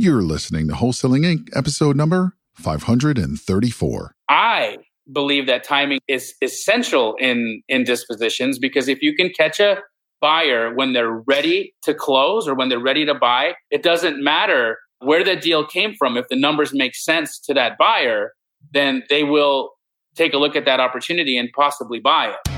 You're listening to Wholesaling Inc., episode number 534. I believe that timing is essential in in dispositions because if you can catch a buyer when they're ready to close or when they're ready to buy, it doesn't matter where the deal came from. If the numbers make sense to that buyer, then they will take a look at that opportunity and possibly buy it.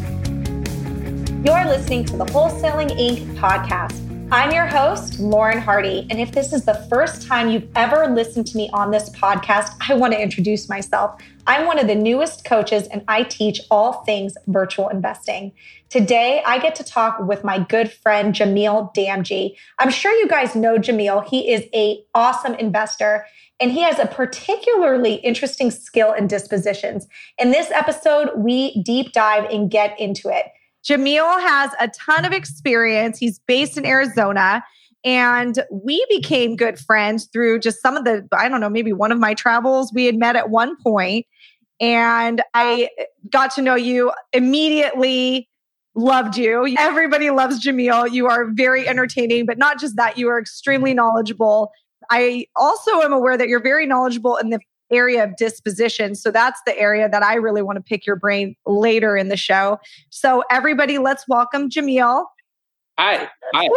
You're listening to the Wholesaling Inc. podcast. I'm your host, Lauren Hardy. And if this is the first time you've ever listened to me on this podcast, I want to introduce myself. I'm one of the newest coaches and I teach all things virtual investing. Today, I get to talk with my good friend, Jamil Damji. I'm sure you guys know Jamil. He is a awesome investor and he has a particularly interesting skill in dispositions. In this episode, we deep dive and get into it. Jamil has a ton of experience. He's based in Arizona. And we became good friends through just some of the, I don't know, maybe one of my travels. We had met at one point, and I got to know you immediately. Loved you. Everybody loves Jamil. You are very entertaining, but not just that, you are extremely knowledgeable. I also am aware that you're very knowledgeable in the area of disposition. So that's the area that I really want to pick your brain later in the show. So everybody, let's welcome Jamil. Hi, hi,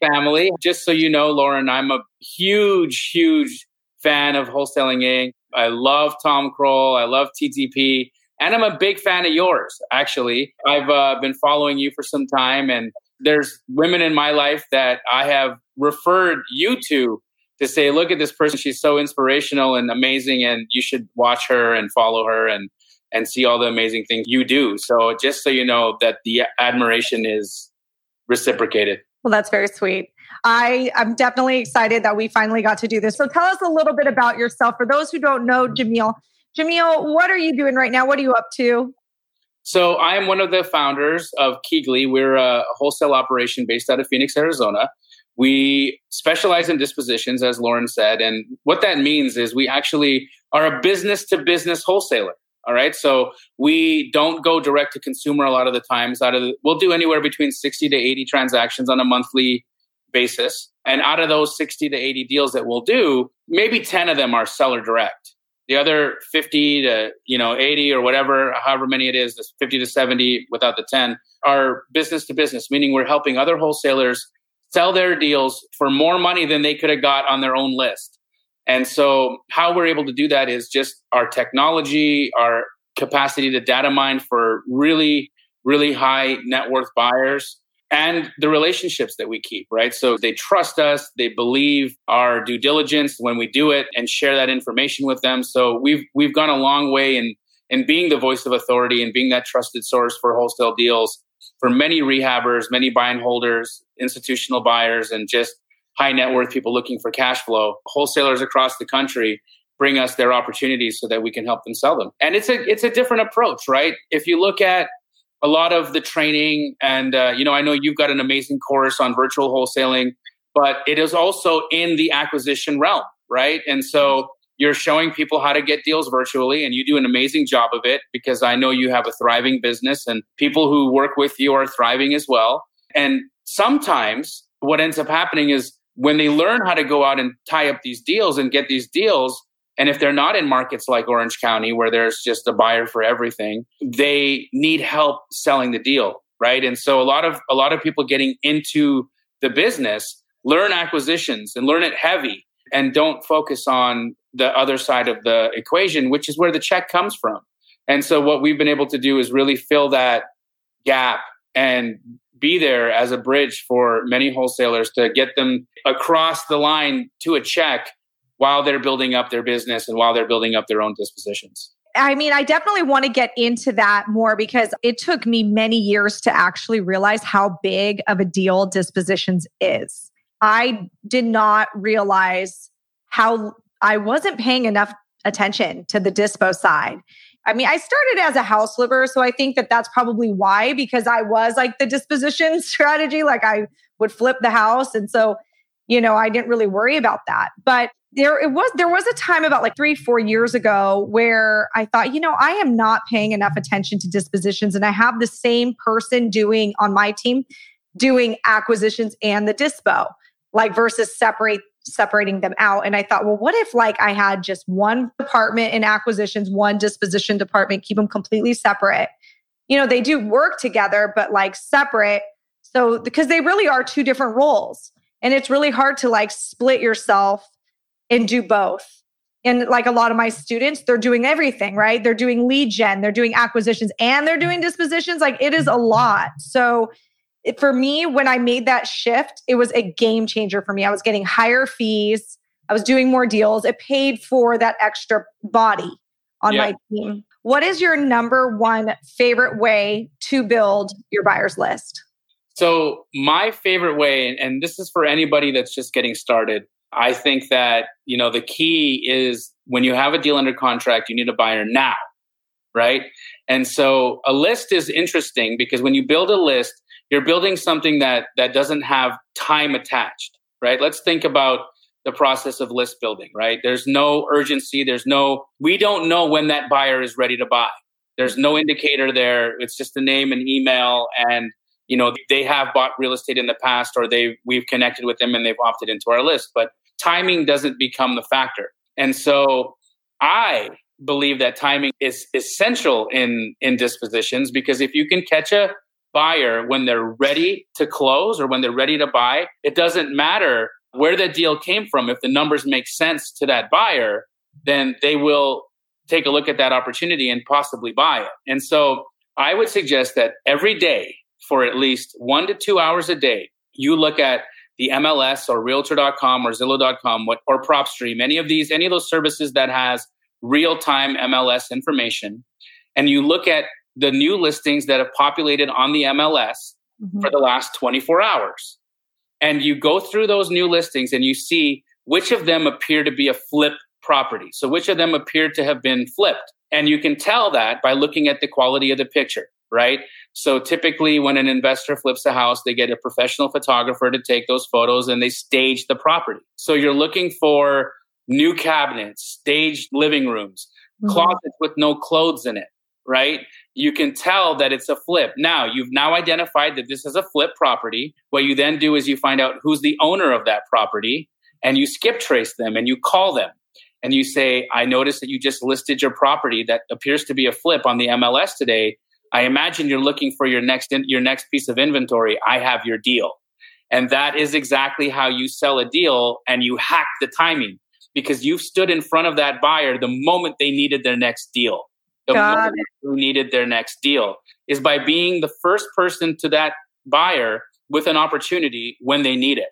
family. Just so you know, Lauren, I'm a huge, huge fan of Wholesaling Inc. I love Tom Krol. I love TTP. And I'm a big fan of yours, actually. I've uh, been following you for some time, and there's women in my life that I have referred you to to say, look at this person. She's so inspirational and amazing, and you should watch her and follow her and and see all the amazing things you do. So just so you know that the admiration is reciprocated. Well, that's very sweet. I am definitely excited that we finally got to do this. So tell us a little bit about yourself. For those who don't know Jamil, Jamil, what are you doing right now? What are you up to? So I am one of the founders of KeyGlee. We're a wholesale operation based out of Phoenix, Arizona. We specialize in dispositions, as Lauren said. And what that means is we actually are a business to business wholesaler. All right. So we don't go direct to consumer a lot of the times. Out of the, we'll do anywhere between 60 to 80 transactions on a monthly basis. And out of those 60 to 80 deals that we'll do, maybe 10 of them are seller direct. The other 50 to, you know, 80 or whatever, however many it is, 50 to 70 without the 10 are business to business, meaning we're helping other wholesalers sell their deals for more money than they could have got on their own list. And so, how we're able to do that is just our technology, our capacity to data mine for really, really high net worth buyers, and the relationships that we keep, right? So they trust us, they believe our due diligence when we do it and share that information with them. So we've we've gone a long way in in being the voice of authority and being that trusted source for wholesale deals for many rehabbers, many buy and holders, institutional buyers, and just high net worth people looking for cash flow. Wholesalers across the country bring us their opportunities so that we can help them sell them. And it's a it's a different approach, right? If you look at a lot of the training, and uh, you know, I know you've got an amazing course on virtual wholesaling, but it is also in the acquisition realm, right? And so you're showing people how to get deals virtually and you do an amazing job of it because I know you have a thriving business and people who work with you are thriving as well. And sometimes what ends up happening is when they learn how to go out and tie up these deals and get these deals, and if they're not in markets like Orange County where there's just a buyer for everything, they need help selling the deal, right? And so a lot of a lot of people getting into the business learn acquisitions and learn it heavy and don't focus on the other side of the equation, which is where the check comes from. And so what we've been able to do is really fill that gap and be there as a bridge for many wholesalers to get them across the line to a check while they're building up their business and while they're building up their own dispositions. I mean, I definitely want to get into that more because it took me many years to actually realize how big of a deal dispositions is. I did not realize how I wasn't paying enough attention to the dispo side. I mean, I started as a house flipper, so I think that that's probably why, because I was like the disposition strategy, like I would flip the house. And so, you know, I didn't really worry about that. But there it was there was a time about like 3 4 years ago where I thought, you know, I am not paying enough attention to dispositions and I have the same person doing on my team doing acquisitions and the dispo like versus separate separating them out. And I thought, well, what if like I had just one department in acquisitions, one disposition department, keep them completely separate? You know, they do work together, but like separate. So, because they really are two different roles. And it's really hard to like split yourself and do both. And like a lot of my students, they're doing everything, right? They're doing lead gen, they're doing acquisitions, and they're doing dispositions. Like it is a lot. So, it, for me, when I made that shift, it was a game changer for me. I was getting higher fees, I was doing more deals. It paid for that extra body on yeah. my team. What is your number one favorite way to build your buyers list? So, my favorite way, and this is for anybody that's just getting started, I think that, you know, the key is when you have a deal under contract, you need a buyer now, right? And so a list is interesting because when you build a list, you're building something that that doesn't have time attached right? Let's think about the process of list building right? There's no urgency there's no we don't know when that buyer is ready to buy. There's no indicator there. It's just a name and email and you know they have bought real estate in the past or they we've connected with them and they've opted into our list but timing doesn't become the factor. And so i believe that timing is essential in in dispositions because if you can catch a buyer when they're ready to close or when they're ready to buy. It doesn't matter where the deal came from. If the numbers make sense to that buyer, then they will take a look at that opportunity and possibly buy it. And so I would suggest that every day for at least one to two hours a day, you look at the MLS or realtor.com or Zillow.com or PropStream, any of these, any of those services that has real time MLS information, and you look at the new listings that have populated on the MLS mm-hmm. for the last 24 hours. And you go through those new listings and you see which of them appear to be a flip property. So, which of them appear to have been flipped. And you can tell that by looking at the quality of the picture, right? So, typically, when an investor flips a house, they get a professional photographer to take those photos and they stage the property. So, you're looking for new cabinets, staged living rooms, mm-hmm. closets with no clothes in it, right? you can tell that it's a flip. Now, you've now identified that this is a flip property. What you then do is you find out who's the owner of that property and you skip trace them and you call them and you say, I noticed that you just listed your property that appears to be a flip on the MLS today. I imagine you're looking for your next in, your next piece of inventory. I have your deal. And that is exactly how you sell a deal and you hack the timing because you've stood in front of that buyer the moment they needed their next deal who needed their next deal is by being the first person to that buyer with an opportunity when they need it.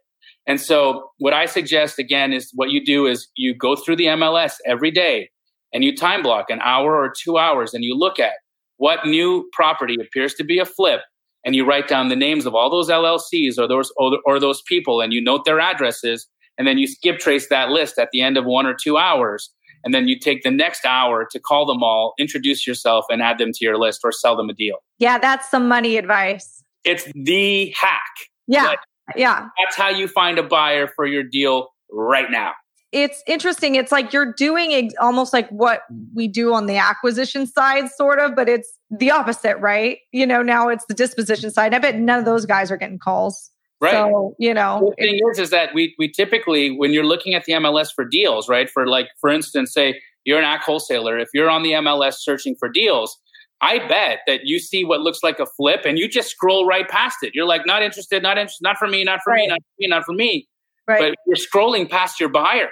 And so what I suggest again is what you do is you go through the MLS every day and you time block an hour or 2 hours and you look at what new property appears to be a flip and you write down the names of all those LLCs or those or, or those people and you note their addresses and then you skip trace that list at the end of 1 or 2 hours and then you take the next hour to call them all, introduce yourself, and add them to your list or sell them a deal. Yeah, that's some money advice. It's the hack. Yeah. yeah. That's how you find a buyer for your deal right now. It's interesting. It's like you're doing ex- almost like what we do on the acquisition side, sort of, but it's the opposite, right? You know, now it's the disposition side. I bet none of those guys are getting calls. Right. So, you know, the thing is, is that we, we typically, when you're looking at the MLS for deals, right? For like, for instance, say you're an AC wholesaler. If you're on the MLS searching for deals, I bet that you see what looks like a flip and you just scroll right past it. You're like, not interested, not interested, not for me, not for right. me, not for me, not for me. Right. But you're scrolling past your buyer.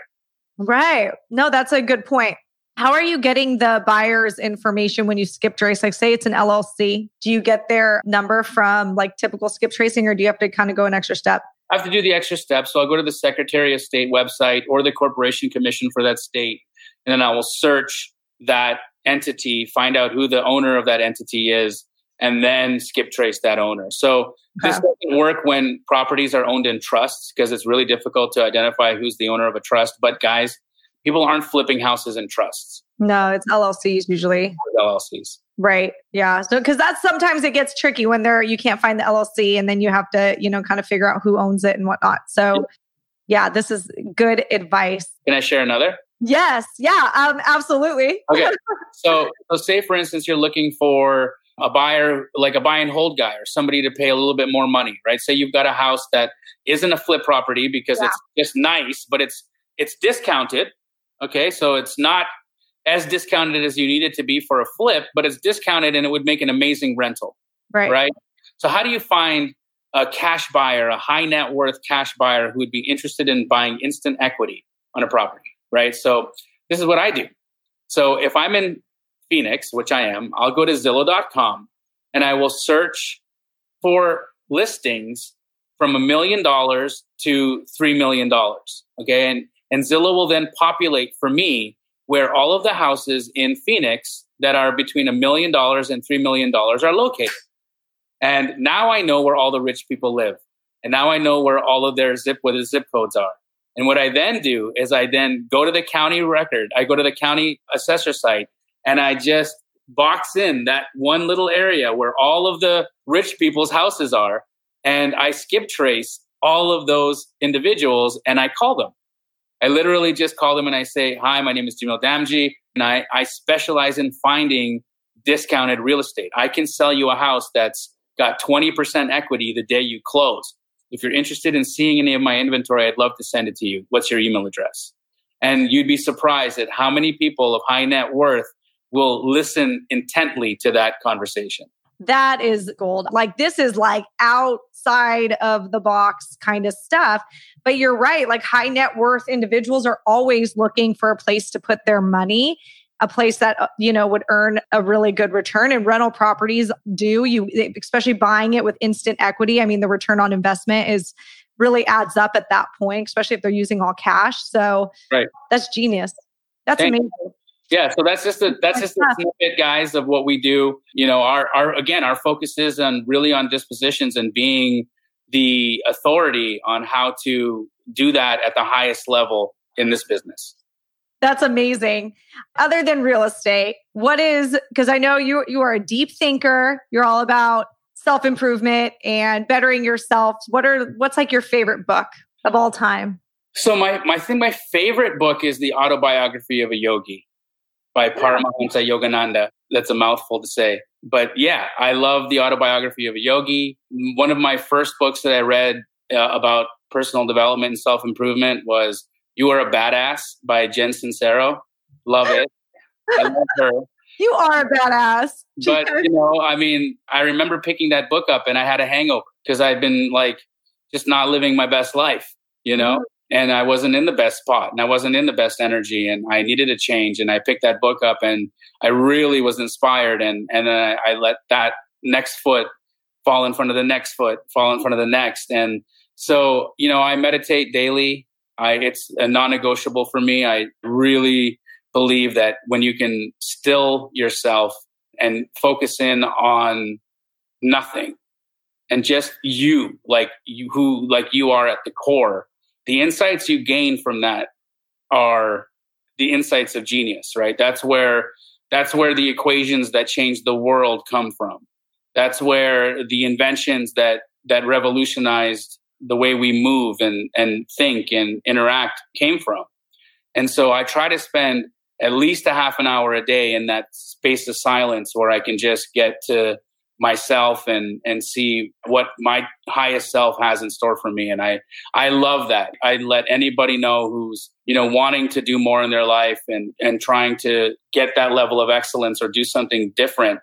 Right. No, that's a good point. How are you getting the buyer's information when you skip trace? Like, say it's an LLC. Do you get their number from like typical skip tracing, or do you have to kind of go an extra step? I have to do the extra step. So I'll go to the Secretary of State website or the Corporation Commission for that state, and then I will search that entity, find out who the owner of that entity is, and then skip trace that owner. So this doesn't work when properties are owned in trusts because it's really difficult to identify who's the owner of a trust. But guys, people aren't flipping houses in trusts. No, it's LLCs usually. LLCs. Right. Yeah. So, because that's sometimes it gets tricky when there you can't find the LLC, and then you have to, you know, kind of figure out who owns it and whatnot. So, yeah, this is good advice. Can I share another? Yes. Yeah. Um. Absolutely. Okay. so, so say for instance, you're looking for a buyer, like a buy and hold guy, or somebody to pay a little bit more money, right? Say you've got a house that isn't a flip property because yeah. it's just nice, but it's it's discounted. Okay, so it's not as discounted as you need it to be for a flip, but it's discounted and it would make an amazing rental. Right. Right. So how do you find a cash buyer, a high net worth cash buyer who would be interested in buying instant equity on a property? Right. So this is what I do. So if I'm in Phoenix, which I am, I'll go to Zillow.com and I will search for listings from a million dollars to three million dollars. Okay. And, and Zillow will then populate for me where all of the houses in Phoenix that are between a million dollars and three million dollars are located. And now I know where all the rich people live. And now I know where all of their zip, where the zip codes are. And what I then do is I then go to the county record. I go to the county assessor site and I just box in that one little area where all of the rich people's houses are. And I skip trace all of those individuals and I call them. I literally just call them and I say, Hi, my name is Jamil Damji, and I, I specialize in finding discounted real estate. I can sell you a house that's got 20% equity the day you close. If you're interested in seeing any of my inventory, I'd love to send it to you. What's your email address? And you'd be surprised at how many people of high net worth will listen intently to that conversation. That is gold. Like this is like outside of the box kind of stuff. But you're right. Like high net worth individuals are always looking for a place to put their money a place that uh, you know would earn a really good return and rental properties do you especially buying it with instant equity i mean the return on investment is really adds up at that point especially if they're using all cash so right that's genius that's Thank amazing you yeah so that's just a that's just a snippet guys of what we do. You know our our again our focus is on really on dispositions and being the authority on how to do that at the highest level in this business. That's amazing. Other than real estate what is because i know you you are a deep thinker. You're all about self improvement and bettering yourself. What are what's like your favorite book of all time? So my my thing my favorite book is the autobiography of a yogi by Paramahansa Yogananda. That's a mouthful to say. But yeah, I love the autobiography of a yogi. One of my first books that I read uh, about personal development and self improvement was You Are a Badass by Jen Sincero. Love it. I love her. You are a badass. but, you know, I mean, I remember picking that book up and I had a hangover because I'd been like just not living my best life, you know? And I wasn't in the best spot and I wasn't in the best energy and I needed a change and I picked that book up and I really was inspired and and then I, I, let that next foot fall in front of the next foot fall in front of the next and so you know I meditate daily. I it's a non-negotiable for me. I really believe that when you can still yourself and focus in on nothing and just you like you who like you are at the core the insights you gain from that are the insights of genius right? That's where that's where the equations that change the world come from. That's where the inventions that that revolutionized the way we move and and think and interact came from. And so i try to spend at least a half an hour a day in that space of silence where i can just get to myself and and see what my highest self has in store for me. And i i love that. I let anybody know who's you know wanting to do more in their life and and trying to get that level of excellence or do something different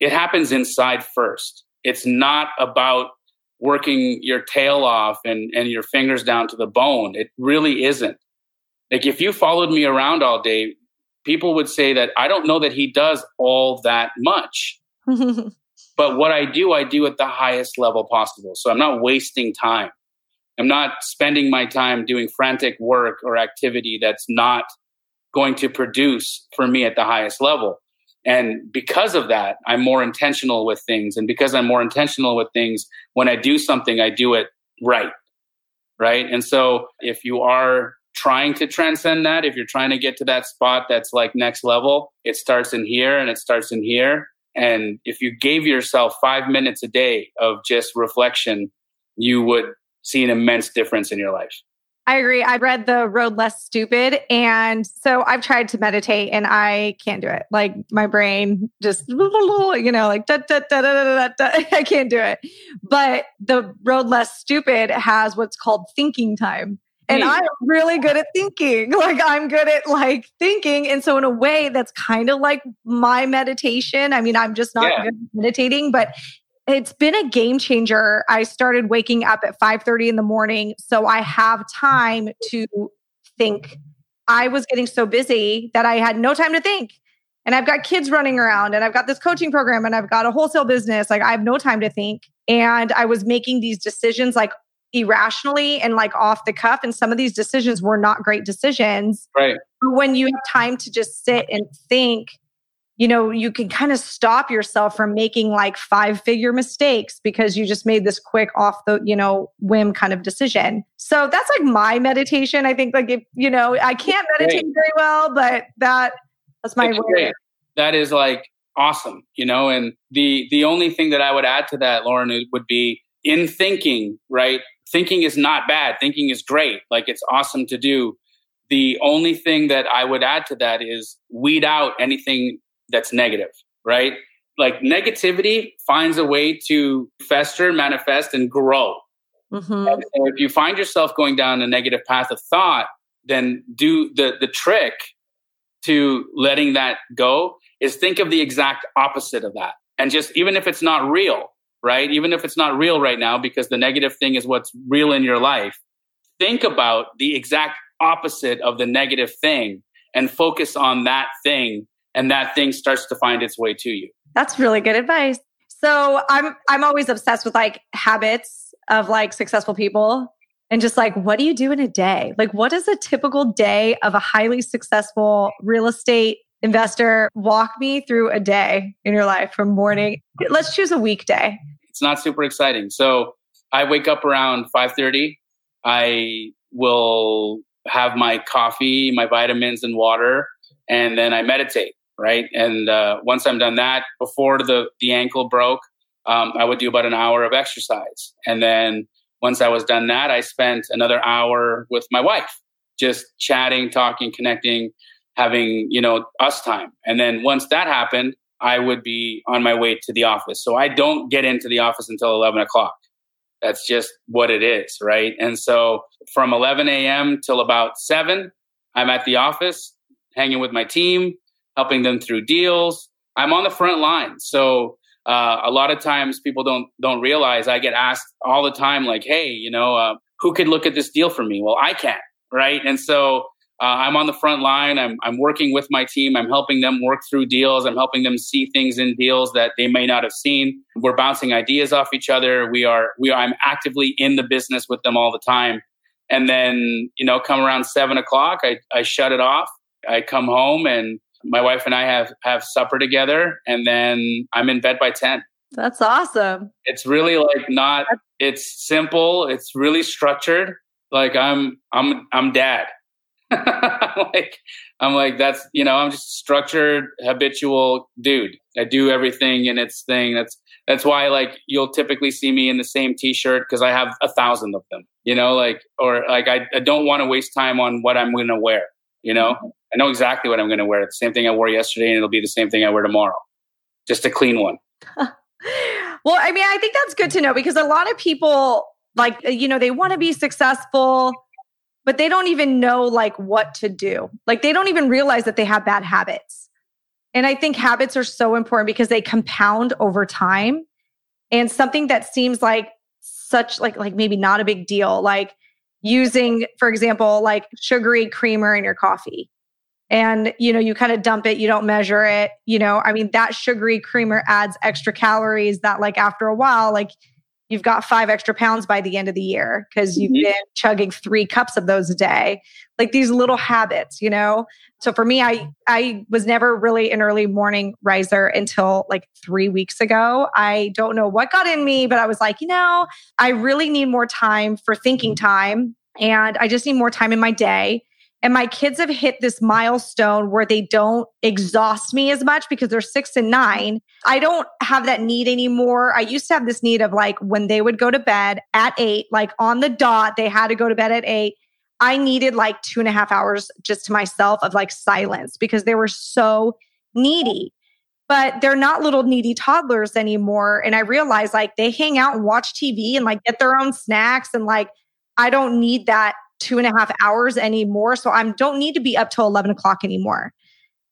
it happens inside first. It's not about working your tail off and and your fingers down to the bone. It really isn't. Like if you followed me around all day people would say that i don't know that he does all that much But what I do, I do at the highest level possible. So I'm not wasting time. I'm not spending my time doing frantic work or activity that's not going to produce for me at the highest level. And because of that, I'm more intentional with things. And because I'm more intentional with things, when I do something, I do it right. Right. And so if you are trying to transcend that, if you're trying to get to that spot that's like next level, it starts in here and it starts in here. And if you gave yourself five minutes a day of just reflection, you would see an immense difference in your life. I agree. I read The Road Less Stupid. And so I've tried to meditate and I can't do it. Like my brain just, you know, like da, da, da, da, da, da, I can't do it. But The Road Less Stupid has what's called thinking time. And I'm really good at thinking. Like I'm good at like thinking. And so in a way that's kind of like my meditation. I mean, I'm just not yeah. good at meditating, but it's been a game changer. I started waking up at 5:30 in the morning so I have time to think. I was getting so busy that I had no time to think. And I've got kids running around and I've got this coaching program and I've got a wholesale business. Like I have no time to think. And I was making these decisions like irrationally and like off the cuff. And some of these decisions were not great decisions. Right. But when you have time to just sit and think, you know, you can kind of stop yourself from making like five figure mistakes because you just made this quick off the, you know, whim kind of decision. So that's like my meditation. I think like if, you know, I can't meditate Great. very well, but that that's my way. That is like awesome, you know, and the the only thing that I would add to that, Lauren, would be in thinking, right? Thinking is not bad. Thinking is great. Like it's awesome to do. The only thing that I would add to that is weed out anything that's negative, right? Like negativity finds a way to fester, manifest, and grow. Mm-hmm. And so if you find yourself going down a negative path of thought, then do the the trick to letting that go is think of the exact opposite of that. And just even if it's not real, right? Even if it's not real right now, because the negative thing is what's real in your life, think about the exact opposite of the negative thing and focus on that thing and that thing starts to find its way to you. That's really good advice. So I'm I'm always obsessed with like habits of like successful people and just like what do you do in a day? Like what is a typical day of a highly successful real estate investor? Walk me through a day in your life from morning. Let's choose a weekday. It's not super exciting. So I wake up around 5:30. I will have my coffee, my vitamins and water, and then I meditate right? And uh, once I'm done that, before the the ankle broke, um, I would do about an hour of exercise, and then once I was done that, I spent another hour with my wife, just chatting, talking, connecting, having you know us time. And then once that happened, I would be on my way to the office. So I don't get into the office until eleven o'clock. That's just what it is, right? And so from 11 a.m. till about 7, I'm at the office hanging with my team, helping them through deals. I'm on the front line. So uh, a lot of times people don't don't realize I get asked all the time, like, "Hey, you know, uh, who could look at this deal for me?" Well, I can, right? And so uh, I'm on the front line. I'm I'm working with my team. I'm helping them work through deals. I'm helping them see things in deals that they may not have seen. We're bouncing ideas off each other. We are we are. I'm actively in the business with them all the time. And then you know, come around seven o'clock, I I shut it off. I come home and my wife and I have have supper together, and then I'm in bed by ten. That's awesome. It's really like not. It's simple. It's really structured. Like I'm I'm I'm dad. like I'm like that's you know I'm just a structured habitual dude. I do everything in its thing. That's that's why like you'll typically see me in the same T-shirt because I have a thousand of them. You know, like or like I, I don't want to waste time on what I'm going to wear. You know, mm-hmm. I know exactly what I'm going to wear. The same thing I wore yesterday, and it'll be the same thing I wear tomorrow. Just a clean one. well, I mean, I think that's good to know because a lot of people, like, you know, they want to be successful, but they don't even know like what to do. Like, they don't even realize that they have bad habits. And I think habits are so important because they compound over time. And something that seems like such like like maybe not a big deal, like using, for example, like sugary creamer in your coffee. And, you know, you kind of dump it, you don't measure it. You know, I mean, that sugary creamer adds extra calories that, like, after a while, like, you've got five extra pounds by the end of the year because you've mm-hmm. been chugging three cups of those a day. Like these little habits you know? So for me i i was never really an early morning riser until like three weeks ago. I don't know what got in me but i was like you know i really need more time for thinking time and i just need more time in my day And my kids have hit this milestone where they don't exhaust me as much because they're six and nine. I don't have that need anymore. I used to have this need of like when they would go to bed at eight, like on the dot, they had to go to bed at eight. I needed like two and a half hours just to myself of like silence because they were so needy. But they're not little needy toddlers anymore. And I realized like they hang out and watch TV and like get their own snacks and like I don't need that two and a half hours anymore. So I don't need to be up till 11 o'clock anymore.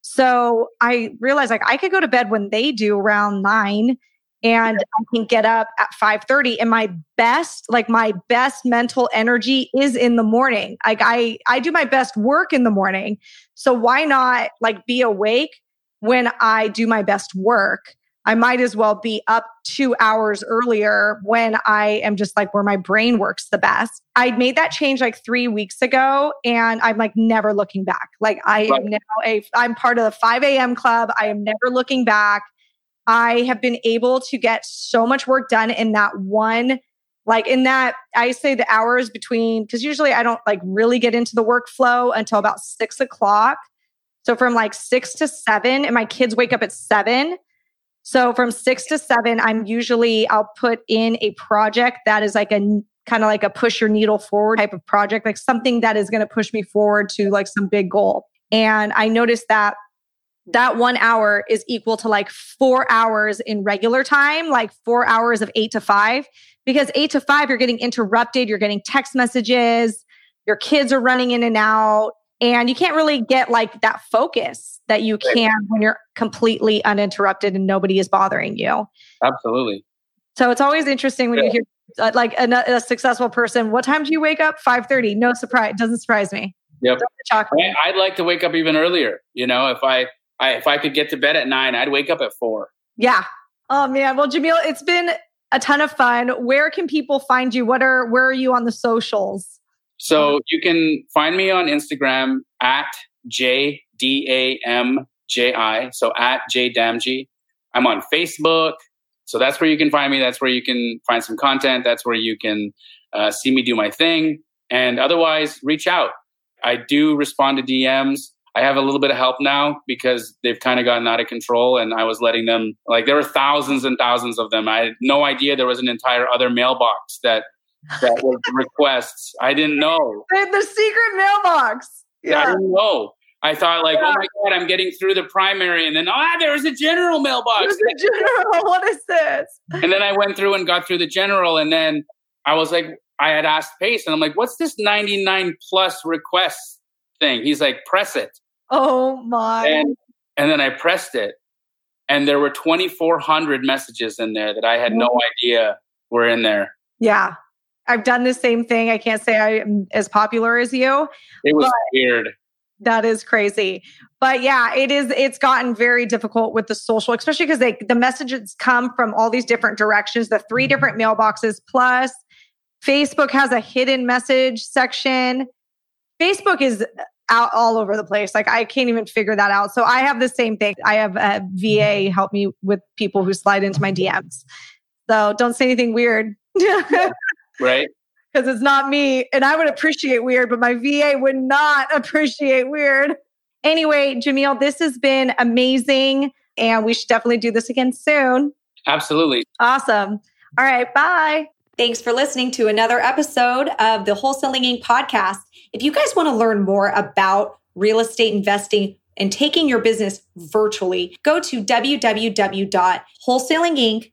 So I realized like I could go to bed when they do around nine and I can get up at 5:30 and my best like my best mental energy is in the morning. Like I I do my best work in the morning. So why not like be awake when I do my best work? I might as well be up two hours earlier when I am just like where my brain works the best. I made that change like three weeks ago and I'm like never looking back. Like I right. am now a, I'm part of the 5 a.m. club. I am never looking back. I have been able to get so much work done in that one like in that i say the hours between because usually i don't like really get into the workflow until about six o'clock so from like six to seven and my kids wake up at seven so from six to seven, I'm usually, I'll put in a project that is like a kind of like a push your needle forward type of project, like something that is going to push me forward to like some big goal. And I noticed that that one hour is equal to like four hours in regular time, like four hours of eight to five, because eight to five, you're getting interrupted, you're getting text messages, your kids are running in and out. And you can't really get like that focus that you can when you're completely uninterrupted and nobody is bothering you. Absolutely. So it's always interesting when yeah. you hear uh, like a, a, successful person. What time do you wake up? Five thirty. No surprise. Doesn't surprise me. Yep. I'd like to wake up even earlier. You know, if I, I if I could get to bed at nine, I'd wake up at four. Yeah. Oh man. Well, Jamil, it's been a ton of fun. Where can people find you? What are where are you on the socials? So you can find me on Instagram at J D A M J I. So at J Damji. I'm on Facebook. So that's where you can find me. That's where you can find some content. That's where you can uh, see me do my thing. And otherwise, reach out. I do respond to DMs. I have a little bit of help now because they've kind of gotten out of control and I was letting them, like, there were thousands and thousands of them. I had no idea there was an entire other mailbox that that was requests. I didn't know. The secret mailbox. Yeah. I didn't know. I thought like, yeah. oh my god, I'm getting through the primary, and then ah, there's a general mailbox. There's a general. What is this? And then I went through and got through the general, and then I was like, I had asked Pace, and I'm like, what's this 99 plus requests thing? He's like, press it. Oh my! And and then I pressed it, and there were 2,400 messages in there that I had no idea were in there. Yeah. I've done the same thing. I can't say I'm as popular as you. It was weird. That is crazy. But yeah, it is it's gotten very difficult with the social, especially because they the messages come from all these different directions, the three different mailboxes plus Facebook has a hidden message section. Facebook is uh, out all over the place. Like I can't even figure that out. So I have the same thing. I have a VA help me with people who slide into my DMs. So don't say anything weird. right? Because it's not me. And I would appreciate weird, but my VA would not appreciate weird. Anyway, Jamil, this has been amazing. And we should definitely do this again soon. Absolutely. Awesome. All right. Bye. Thanks for listening to another episode of the Wholesaling Inc. podcast. If you guys want to learn more about real estate investing, and taking your business virtually, go to www.wholesalinginc.com